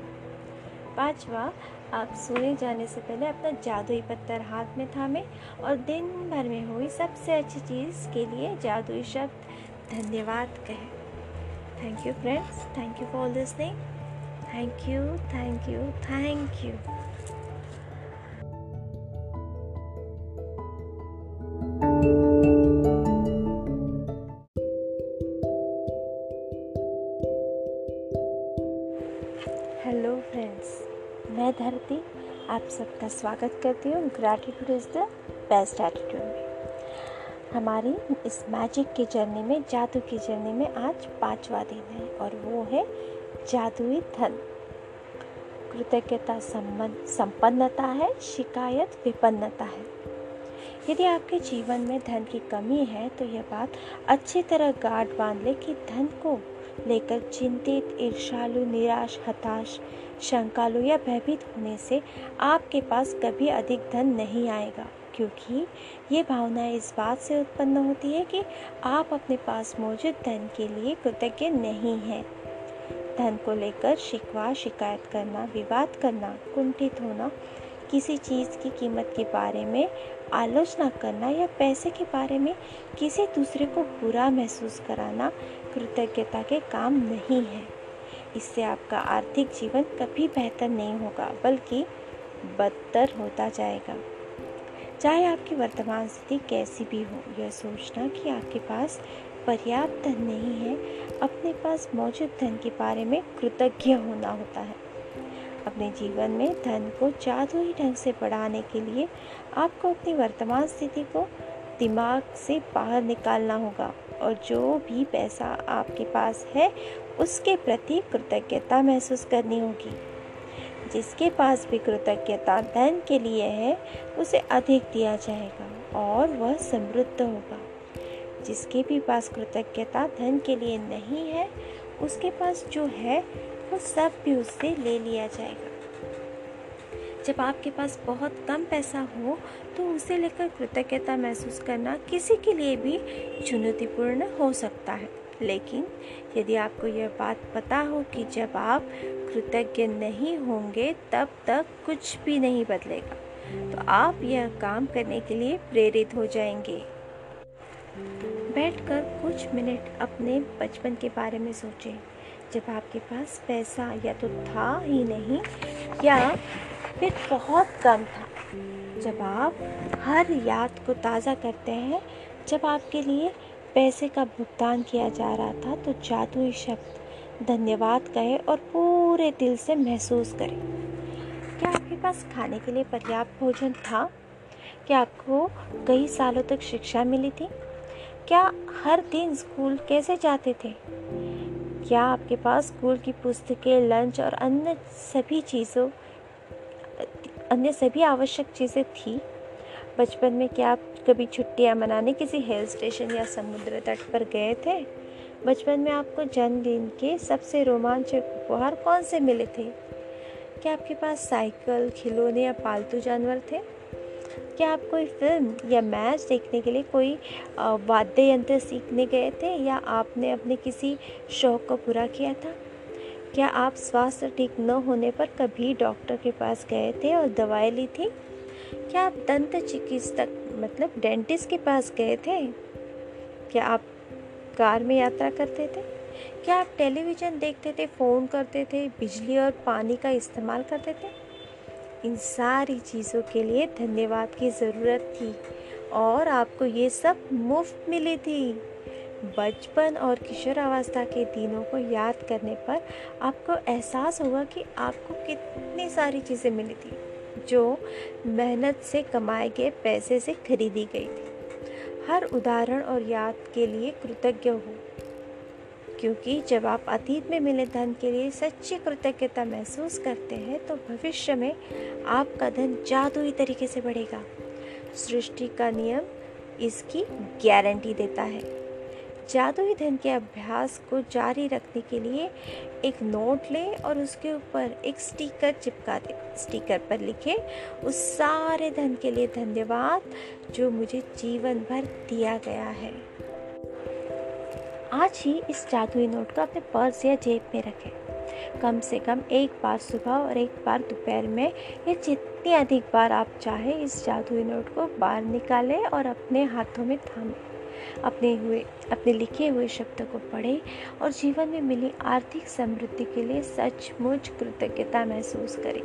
पांचवा, आप सोने जाने से पहले अपना जादुई पत्थर हाथ में थामे और दिन भर में हुई सबसे अच्छी चीज़ के लिए जादुई शब्द धन्यवाद कहें। Thank you friends thank you for listening thank you thank you thank you hello friends मैं धरती, आप सबका स्वागत करती हूँ. Gratitude is the best attitude हमारी इस मैजिक की जर्नी में, जादू की जर्नी में आज पांचवा दिन है और वो है जादुई धन। कृतज्ञता संपन्नता है, शिकायत विपन्नता है। यदि आपके जीवन में धन की कमी है तो यह बात अच्छी तरह गार्ड बाँध ले कि धन को लेकर चिंतित ईर्षालु निराश, हताश, शंकालु या भयभीत होने से आपके पास कभी अधिक धन नहीं आएगा। क्योंकि ये भावना इस बात से उत्पन्न होती है कि आप अपने पास मौजूद धन के लिए कृतज्ञ नहीं हैं। धन को लेकर शिकवा, शिकायत करना, विवाद करना, कुंठित होना, किसी चीज़ की कीमत के बारे में आलोचना करना या पैसे के बारे में किसी दूसरे को बुरा महसूस कराना कृतज्ञता के काम नहीं है। इससे आपका आर्थिक जीवन कभी बेहतर नहीं होगा, बल्कि बदतर होता जाएगा। चाहे आपकी वर्तमान स्थिति कैसी भी हो, यह सोचना कि आपके पास पर्याप्त धन नहीं है। अपने पास मौजूद धन के बारे में कृतज्ञ होना होता है। अपने जीवन में धन को जादुई ढंग से बढ़ाने के लिए आपको अपनी वर्तमान स्थिति को दिमाग से बाहर निकालना होगा और जो भी पैसा आपके पास है, उसके प्रति कृतज्ञता महसूस करनी होगी। जिसके पास भी कृतज्ञता धन के लिए है, उसे अधिक दिया जाएगा और वह समृद्ध होगा। जिसके भी पास कृतज्ञता धन के लिए नहीं है, उसके पास जो है, वो सब भी उससे ले लिया जाएगा। जब आपके पास बहुत कम पैसा हो तो उसे लेकर कृतज्ञता महसूस करना किसी के लिए भी चुनौतीपूर्ण हो सकता है। लेकिन यदि आपको यह बात पता हो कि जब आप कृतज्ञ नहीं होंगे, तब तक कुछ भी नहीं बदलेगा। तो आप यह काम करने के लिए प्रेरित हो जाएँगे। बैठकर कुछ मिनट अपने बचपन के बारे में सोचें। जब आपके पास पैसा या तो था ही नहीं, या फिर बहुत कम था। जब आप हर याद को ताज़ा करते हैं, जब आपके लिए पैसे का भुगतान किया जा रहा था तो जादुई शब्द धन्यवाद कहे और पूरे दिल से महसूस करें। क्या आपके पास खाने के लिए पर्याप्त भोजन था? क्या आपको कई सालों तक शिक्षा मिली थी? क्या हर दिन स्कूल कैसे जाते थे? क्या आपके पास स्कूल की पुस्तकें, लंच और अन्य सभी चीज़ों, अन्य सभी आवश्यक चीज़ें थी? बचपन में क्या आप कभी छुट्टियाँ मनाने किसी हिल स्टेशन या समुद्र तट पर गए थे? बचपन में आपको जन्मदिन के सबसे रोमांचक उपहार कौन से मिले थे? क्या आपके पास साइकिल, खिलौने या पालतू जानवर थे? क्या आप कोई फ़िल्म या मैच देखने के लिए कोई वाद्य यंत्र सीखने गए थे या आपने अपने किसी शौक को पूरा किया था? क्या आप स्वास्थ्य ठीक न होने पर कभी डॉक्टर के पास गए थे और दवाई ली थी? क्या आप दंत चिकित्सक मतलब डेंटिस्ट के पास गए थे? क्या आप कार में यात्रा करते थे? क्या आप टेलीविज़न देखते थे, फ़ोन करते थे, बिजली और पानी का इस्तेमाल करते थे? इन सारी चीज़ों के लिए धन्यवाद की ज़रूरत थी और आपको ये सब मुफ़्त मिली थी। बचपन और किशोरावस्था के दिनों को याद करने पर आपको एहसास होगा कि आपको कितनी सारी चीज़ें मिली थी। जो मेहनत से कमाए गए पैसे से खरीदी गई थी। हर उदाहरण और याद के लिए कृतज्ञ हो, क्योंकि जब आप अतीत में मिले धन के लिए सच्ची कृतज्ञता महसूस करते हैं तो भविष्य में आपका धन जादुई तरीके से बढ़ेगा। सृष्टि का नियम इसकी गारंटी देता है। जादुई धन के अभ्यास को जारी रखने के लिए एक नोट लें और उसके ऊपर एक स्टिकर चिपका दें। स्टिकर पर लिखे, उस सारे धन के लिए धन्यवाद जो मुझे जीवन भर दिया गया है। आज ही इस जादुई नोट को अपने पर्स या जेब में रखें। कम से कम एक बार सुबह और एक बार दोपहर में या जितनी अधिक बार आप चाहें इस जादुई नोट को बाहर निकालें और अपने हाथों में थामें। अपने हुए, अपने लिखे हुए शब्द को पढ़ें और जीवन में मिली आर्थिक समृद्धि के लिए सचमुच कृतज्ञता महसूस करें।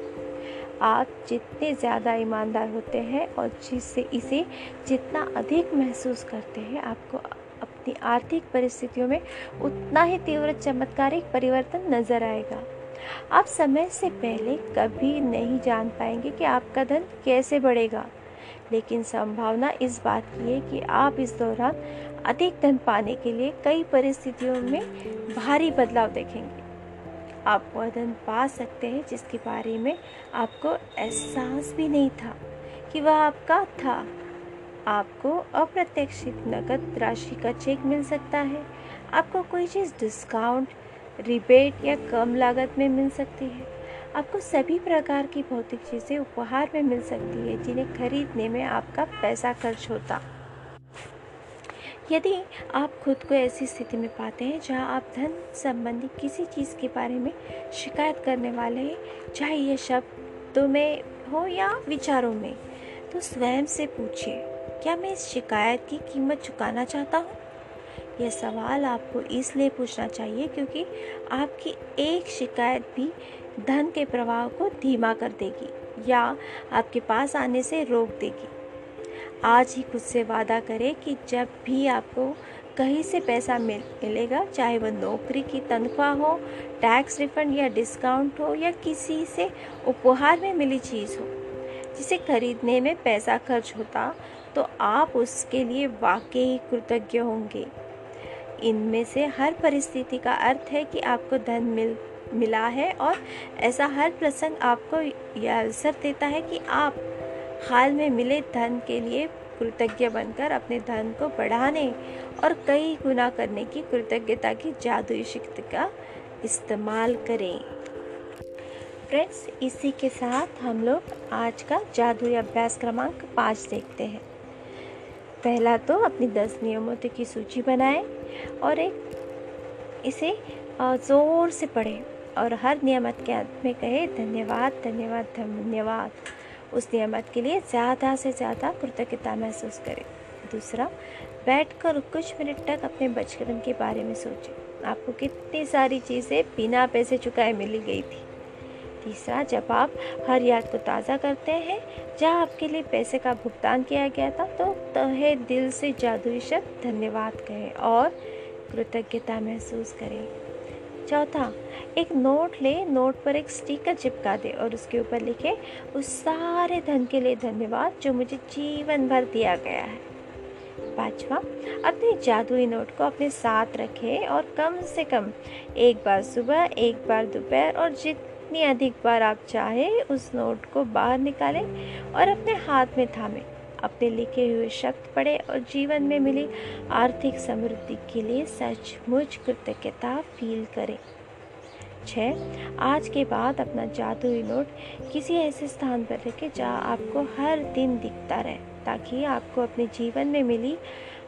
आप जितने ज़्यादा ईमानदार होते हैं और जिससे इसे जितना अधिक महसूस करते हैं, आपको अपनी आर्थिक परिस्थितियों में उतना ही तीव्र चमत्कारिक परिवर्तन नज़र आएगा। आप समय से पहले कभी नहीं जान पाएँगे कि आपका धन कैसे बढ़ेगा। लेकिन संभावना इस बात की है कि आप इस दौरान अधिक धन पाने के लिए कई परिस्थितियों में भारी बदलाव देखेंगे। आप वह धन पा सकते हैं जिसके बारे में आपको एहसास भी नहीं था कि वह आपका था। आपको अप्रत्याशित नकद राशि का चेक मिल सकता है। आपको कोई चीज़ डिस्काउंट रिबेट या कम लागत में मिल सकती है। आपको सभी प्रकार की भौतिक चीज़ें उपहार में मिल सकती है, जिन्हें खरीदने में आपका पैसा खर्च होता। यदि आप खुद को ऐसी स्थिति में पाते हैं, जहाँ आप धन संबंधी किसी चीज़ के बारे में शिकायत करने वाले हैं, चाहे यह शब्दों में हो या विचारों में तो स्वयं से पूछिए, क्या मैं इस शिकायत की कीमत चुकाना चाहता हूँ? यह सवाल आपको इसलिए पूछना चाहिए क्योंकि आपकी एक शिकायत भी धन के प्रवाह को धीमा कर देगी या आपके पास आने से रोक देगी। आज ही खुद से वादा करें कि जब भी आपको कहीं से पैसा मिल, मिलेगा, चाहे वह नौकरी की तनख्वाह हो, टैक्स रिफंड या डिस्काउंट हो या किसी से उपहार में मिली चीज़ हो, जिसे खरीदने में पैसा खर्च होता तो आप उसके लिए वाकई कृतज्ञ होंगे। इनमें से हर परिस्थिति का अर्थ है कि आपको धन मिल मिला है और ऐसा हर प्रसंग आपको यह अवसर देता है कि आप हाल में मिले धन के लिए कृतज्ञ बनकर अपने धन को बढ़ाने और कई गुना करने की कृतज्ञता की जादुई शक्ति का इस्तेमाल करें। फ्रेंड्स, इसी के साथ हम लोग आज का जादुई अभ्यास क्रमांक पाँच देखते हैं। पहला तो अपनी दस नियमों की सूची बनाएँ और एक इसे ज़ोर से पढ़ें। और हर नियमत के अंत में कहे, धन्यवाद धन्यवाद धन्यवाद। उस नियमत के लिए ज़्यादा से ज़्यादा कृतज्ञता महसूस करें। दूसरा, बैठकर कुछ मिनट तक अपने बचपन के बारे में सोचें। आपको कितनी सारी चीज़ें बिना पैसे चुकाए मिली गई थी। तीसरा, जब आप हर याद को ताज़ा करते हैं, जहाँ आपके लिए पैसे का भुगतान किया गया था तो तहे दिल से जादुई शब्द धन्यवाद कहें और कृतज्ञता महसूस करें। चौथा एक नोट ले, नोट पर एक स्टिकर चिपका दे और उसके ऊपर लिखे, उस सारे धन के लिए धन्यवाद जो मुझे जीवन भर दिया गया है। पांचवा, अपने जादुई नोट को अपने साथ रखें और कम से कम एक बार सुबह, एक बार दोपहर और जितनी अधिक बार आप चाहें उस नोट को बाहर निकालें और अपने हाथ में थामें। अपने लिखे हुए शब्द पढ़े और जीवन में मिली आर्थिक समृद्धि के लिए सचमुच कृतज्ञता फील करें। छः आज के बाद अपना जादुई नोट किसी ऐसे स्थान पर रखें जहाँ आपको हर दिन दिखता रहे, ताकि आपको अपने जीवन में मिली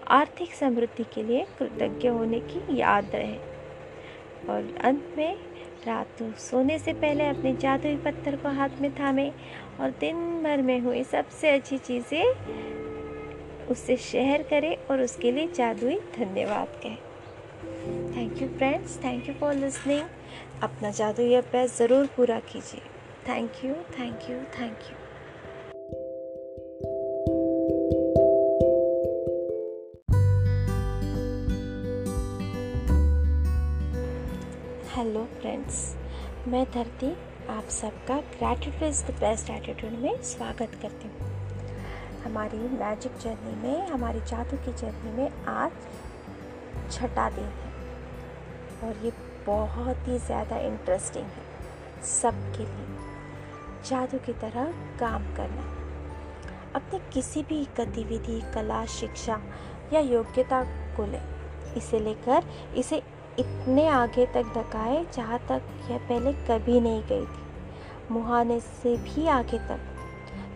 आर्थिक समृद्धि के लिए कृतज्ञ होने की याद रहे। और अंत में, रात को सोने से पहले अपने जादुई पत्थर को हाथ में थामे। और दिन भर में हुई सबसे अच्छी चीज़ें उससे शेयर करें और उसके लिए जादुई धन्यवाद कहें। Thank you friends thank you for listening अपना जादुई अभ्यास ज़रूर पूरा कीजिए। Thank you thank you thank you hello friends मैं धरती आप सबका gratitude is the best attitude में स्वागत करती हूँ। हमारी मैजिक जर्नी में, हमारी जादू की जर्नी में आज छठा दिन है और ये बहुत ही ज़्यादा इंटरेस्टिंग है सबके लिए। जादू की तरह काम करना। अपनी किसी भी गतिविधि, कला, शिक्षा या योग्यता को ले, इसे लेकर इसे इतने आगे तक धकाए जहाँ तक यह पहले कभी नहीं गई थी। मुहाने से भी आगे तक।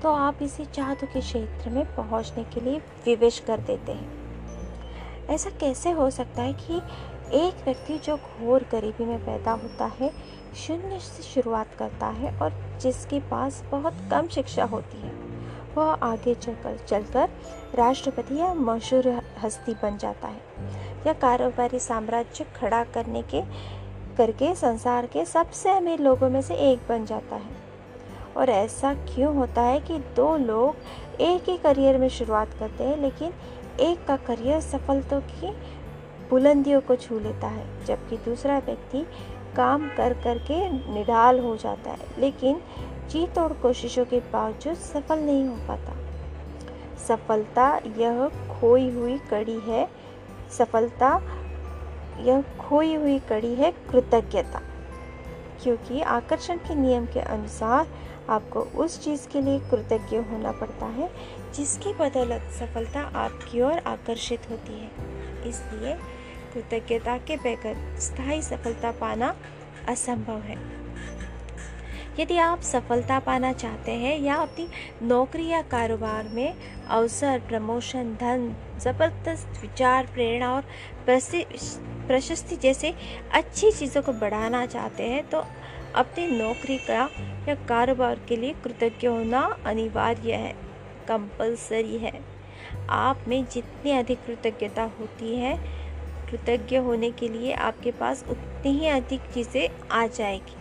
तो आप इसी जादू के क्षेत्र में पहुँचने के लिए विवेश कर देते हैं। ऐसा कैसे हो सकता है कि एक व्यक्ति जो घोर गरीबी में पैदा होता है, शून्य से शुरुआत करता है और जिसके पास बहुत कम शिक्षा होती है, वह आगे चलकर चलकर राष्ट्रपति या मशहूर हस्ती बन जाता है। या कारोबारी साम्राज्य खड़ा करने के, करके संसार के सबसे अमीर लोगों में से एक बन जाता है। और ऐसा क्यों होता है कि दो लोग एक ही करियर में शुरुआत करते हैं, लेकिन एक का करियर सफलता की बुलंदियों को छू लेता है, जबकि दूसरा व्यक्ति काम कर कर के निढाल हो जाता है, लेकिन जी तोड़ कोशिशों के बावजूद सफल नहीं हो पाता। सफलता यह खोई हुई कड़ी है सफलता यह खोई हुई कड़ी है कृतज्ञता, क्योंकि आकर्षण के नियम के अनुसार आपको उस चीज़ के लिए कृतज्ञ होना पड़ता है, जिसकी बदौलत सफलता आपकी ओर आकर्षित होती है। इसलिए कृतज्ञता के बगैर स्थायी सफलता पाना असंभव है। यदि आप सफलता पाना चाहते हैं या अपनी नौकरी या कारोबार में अवसर, प्रमोशन, धन, ज़बरदस्त विचार, प्रेरणा और प्रशस्ति जैसे अच्छी चीज़ों को बढ़ाना चाहते हैं तो अपनी नौकरी का या कारोबार के लिए कृतज्ञ होना अनिवार्य है, कंपलसरी है। आप में जितनी अधिक कृतज्ञता होती है, कृतज्ञ होने के लिए आपके पास उतनी ही अधिक चीज़ें आ जाएगी।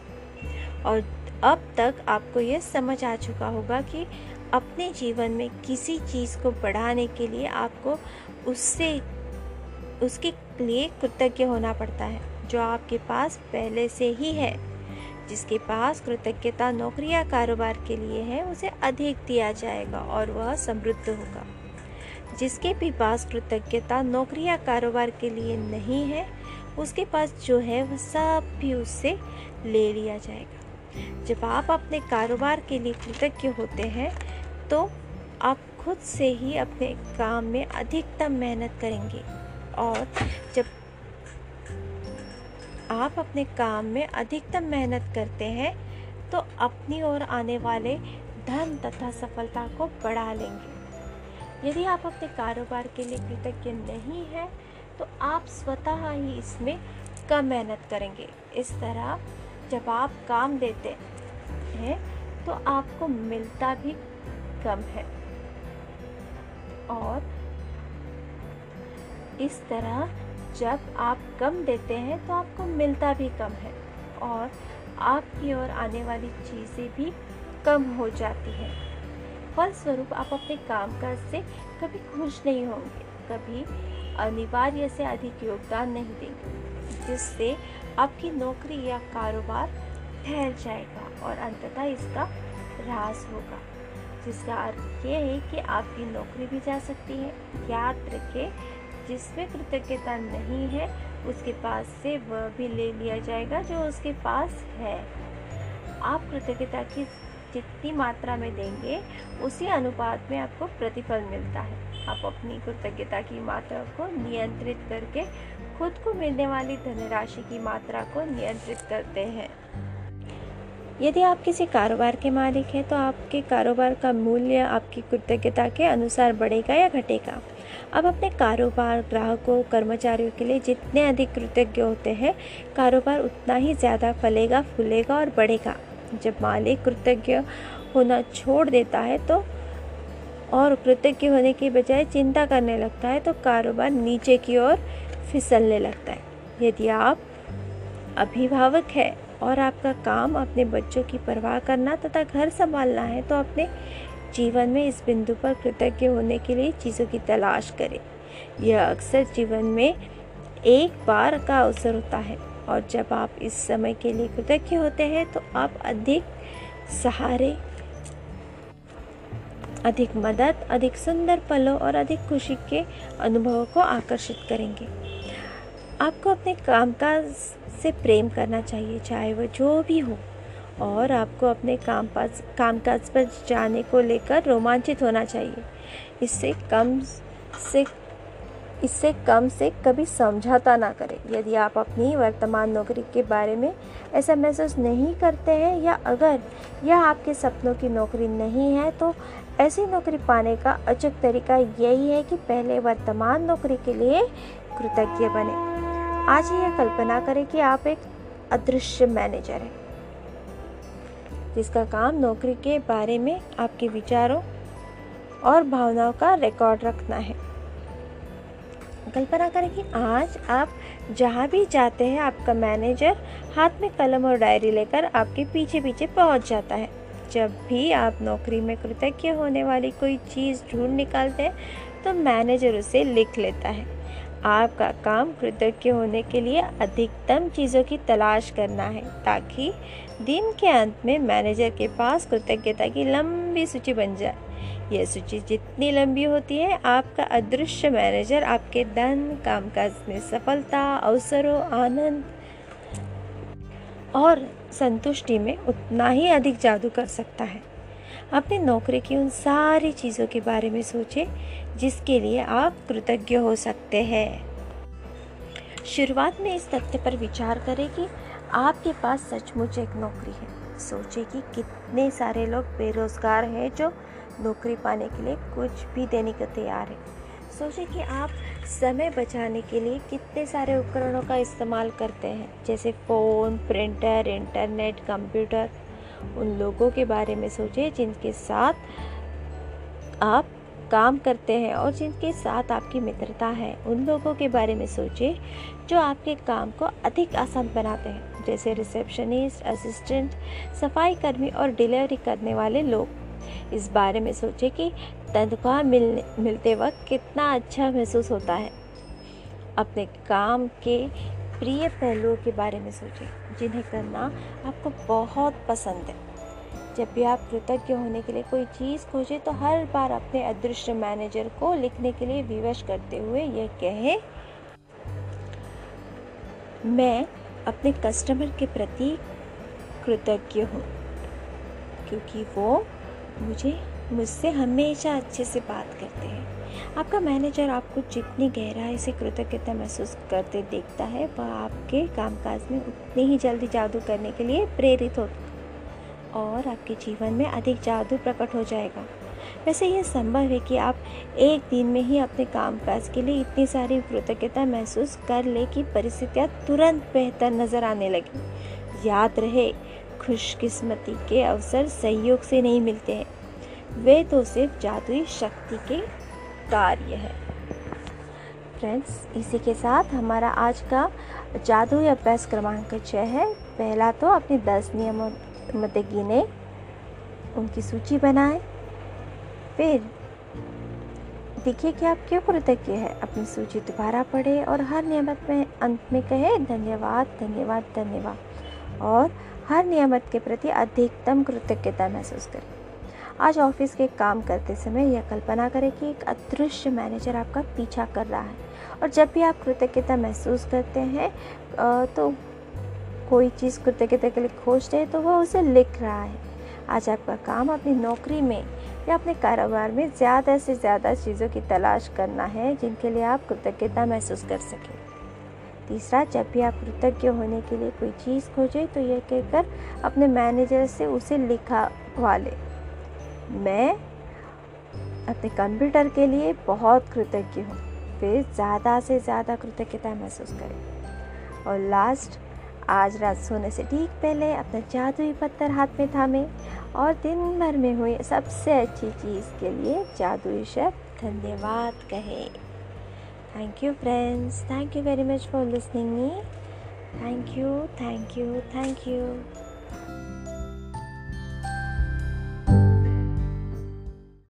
और अब तक आपको यह समझ आ चुका होगा कि अपने जीवन में किसी चीज़ को बढ़ाने के लिए आपको उससे, उसके लिए कृतज्ञ होना पड़ता है, जो आपके पास पहले से ही है। जिसके पास कृतज्ञता नौकरी या कारोबार के लिए है, उसे अधिक दिया जाएगा और वह समृद्ध होगा। जिसके भी पास कृतज्ञता नौकरी या कारोबार के लिए नहीं है, उसके पास जो है, वह सब भी उससे ले लिया जाएगा। जब आप अपने कारोबार के लिए कृतज्ञ होते हैं तो आप खुद से ही अपने काम में अधिकतम मेहनत करेंगे। और जब आप अपने काम में अधिकतम मेहनत करते हैं तो अपनी ओर आने वाले धन तथा सफलता को बढ़ा लेंगे। यदि आप अपने कारोबार के लिए कृतज्ञ नहीं हैं तो आप स्वतः ही इसमें कम मेहनत करेंगे। इस तरह जब आप काम देते हैं तो आपको मिलता भी कम है। और इस तरह जब आप कम देते हैं तो आपको मिलता भी कम है और आपकी ओर आने वाली चीज़ें भी कम हो जाती हैं। फलस्वरूप आप अपने कामकाज से कभी खुश नहीं होंगे, कभी अनिवार्य से अधिक योगदान नहीं देंगे, जिससे आपकी नौकरी या कारोबार ठहर जाएगा और अंततः इसका ह्रास होगा। जिसका अर्थ ये है कि आपकी नौकरी भी जा सकती है। याद रखें, जिसमें कृतज्ञता नहीं है, उसके पास से वह भी ले लिया जाएगा जो उसके पास है। आप कृतज्ञता की जितनी मात्रा में देंगे, उसी अनुपात में आपको प्रतिफल मिलता है। आप अपनी कृतज्ञता की मात्रा को नियंत्रित करके खुद को मिलने वाली धनराशि की मात्रा को नियंत्रित करते हैं। यदि आप किसी कारोबार के मालिक हैं तो आपके कारोबार का मूल्य आपकी कृतज्ञता के अनुसार बढ़ेगा या घटेगा। अब अपने कारोबार ग्राहकों, कर्मचारियों के लिए जितने अधिक कृतज्ञ होते हैं, कारोबार उतना ही ज़्यादा फलेगा, फूलेगा और बढ़ेगा। जब मालिक कृतज्ञ होना छोड़ देता है तो और कृतज्ञ होने की बजाय चिंता करने लगता है तो कारोबार नीचे की ओर फिसलने लगता है। यदि आप अभिभावक है और आपका काम अपने बच्चों की परवाह करना तथा घर संभालना है तो अपने जीवन में इस बिंदु पर कृतज्ञ होने के लिए चीज़ों की तलाश करें। यह अक्सर जीवन में एक बार का अवसर होता है और जब आप इस समय के लिए कृतज्ञ होते हैं तो आप अधिक सहारे अधिक मदद, अधिक सुंदर पलों और अधिक खुशी के अनुभवों को आकर्षित करेंगे। आपको अपने कामकाज से प्रेम करना चाहिए, चाहे वह जो भी हो। और आपको अपने काम पास कामकाज पर जाने को लेकर रोमांचित होना चाहिए। इससे कम से इससे कम से कभी समझौता ना करें। यदि आप अपनी वर्तमान नौकरी के बारे में ऐसा महसूस नहीं करते हैं या अगर यह आपके सपनों की नौकरी नहीं है तो ऐसी नौकरी पाने का अचूक तरीका यही है कि पहले वर्तमान नौकरी के लिए कृतज्ञ बने। आज यह कल्पना करें कि आप एक अदृश्य मैनेजर हैं, जिसका काम नौकरी के बारे में आपके विचारों और भावनाओं का रिकॉर्ड रखना है। कल्पना करें कि आज आप जहाँ भी जाते हैं, आपका मैनेजर हाथ में कलम और डायरी लेकर आपके पीछे पीछे पहुँच जाता है। जब भी आप नौकरी में कृतज्ञ होने वाली कोई चीज़ ढूंढ निकालते हैं तो मैनेजर उसे लिख लेता है। आपका काम कृतज्ञ होने के लिए अधिकतम चीज़ों की तलाश करना है, ताकि दिन के अंत में मैनेजर के पास कृतज्ञता की लंबी सूची बन जाए। यह सूची जितनी लंबी होती है, आपका अदृश्य मैनेजर आपके धन, कामकाज में सफलता, अवसरों, आनंद और संतुष्टि में उतना ही अधिक जादू कर सकता है। अपनी नौकरी की उन सारी चीज़ों के बारे में सोचें, जिसके लिए आप कृतज्ञ हो सकते हैं। शुरुआत में इस तथ्य पर विचार करें कि आपके पास सचमुच एक नौकरी है। सोचें कि कितने सारे लोग बेरोज़गार हैं जो नौकरी पाने के लिए कुछ भी देने को तैयार है। सोचें कि आप समय बचाने के लिए कितने सारे उपकरणों का इस्तेमाल करते हैं, जैसे फ़ोन, प्रिंटर, इंटरनेट, कंप्यूटर। उन लोगों के बारे में सोचें जिनके साथ आप काम करते हैं और जिनके साथ आपकी मित्रता है। उन लोगों के बारे में सोचें जो आपके काम को अधिक आसान बनाते हैं, जैसे रिसेप्शनिस्ट, असिस्टेंट, सफ़ाई कर्मी और डिलीवरी करने वाले लोग। इस बारे में सोचें कि तनख्वाह मिल, मिलते वक्त कितना अच्छा महसूस होता है। अपने काम के प्रिय पहलुओं के बारे में सोचें, जिन्हें करना आपको बहुत पसंद है। जब भी आप कृतज्ञ होने के लिए कोई चीज़ खोजें तो हर बार अपने अदृश्य मैनेजर को लिखने के लिए विवश करते हुए यह कहें, मैं अपने कस्टमर के प्रति कृतज्ञ हूँ, क्योंकि वो मुझे मुझसे हमेशा अच्छे से बात करते हैं। आपका मैनेजर आपको जितनी गहराई से कृतज्ञता महसूस करते देखता है, वह आपके कामकाज में उतनी ही जल्दी जादू करने के लिए प्रेरित होता और आपके जीवन में अधिक जादू प्रकट हो जाएगा। वैसे यह संभव है कि आप एक दिन में ही अपने कामकाज के लिए इतनी सारी कृतज्ञता महसूस कर ले कि परिस्थितियाँ तुरंत बेहतर नज़र आने लगी। याद रहे, खुशकिस्मती के अवसर सहयोग से नहीं मिलते हैं। वे तो सिर्फ़ जादुई शक्ति के कार्य है। फ्रेंड्स इसी के साथ हमारा आज का जादुई अभ्यास क्रमांक छः है। पहला तो अपने दस नियमों मत गिने, उनकी सूची बनाएँ। फिर देखिए कि आप क्यों कृतज्ञ है। अपनी सूची दोबारा पढ़े और हर नियमत में, अंत में कहे, धन्यवाद धन्यवाद धन्यवाद। और हर नियमत के प्रति अधिकतम कृतज्ञता महसूस करें। आज ऑफ़िस के काम करते समय यह कल्पना करें कि एक अदृश्य मैनेजर आपका पीछा कर रहा है। और जब भी आप कृतज्ञता महसूस करते हैं तो कोई चीज़ कृतज्ञता के लिए खोजते हैं तो वह उसे लिख रहा है। आज आपका काम अपनी नौकरी में या अपने कारोबार में ज़्यादा से ज़्यादा चीज़ों की तलाश करना है, जिनके लिए आप कृतज्ञता महसूस कर सकें। तीसरा, जब भी आप कृतज्ञ होने के लिए कोई चीज़ खोजें तो यह कहकर अपने मैनेजर से उसे लिखा वाले मैं अपने कंप्यूटर के लिए बहुत कृतज्ञ हूँ। फिर ज़्यादा से ज़्यादा कृतज्ञता महसूस करें। और लास्ट आज रात सोने से ठीक पहले अपना जादुई पत्थर हाथ में थामे और दिन भर में हुई सबसे अच्छी चीज़ के लिए जादुई शब्द धन्यवाद कहे। Thank you friends thank you very much for listening me thank you thank you thank you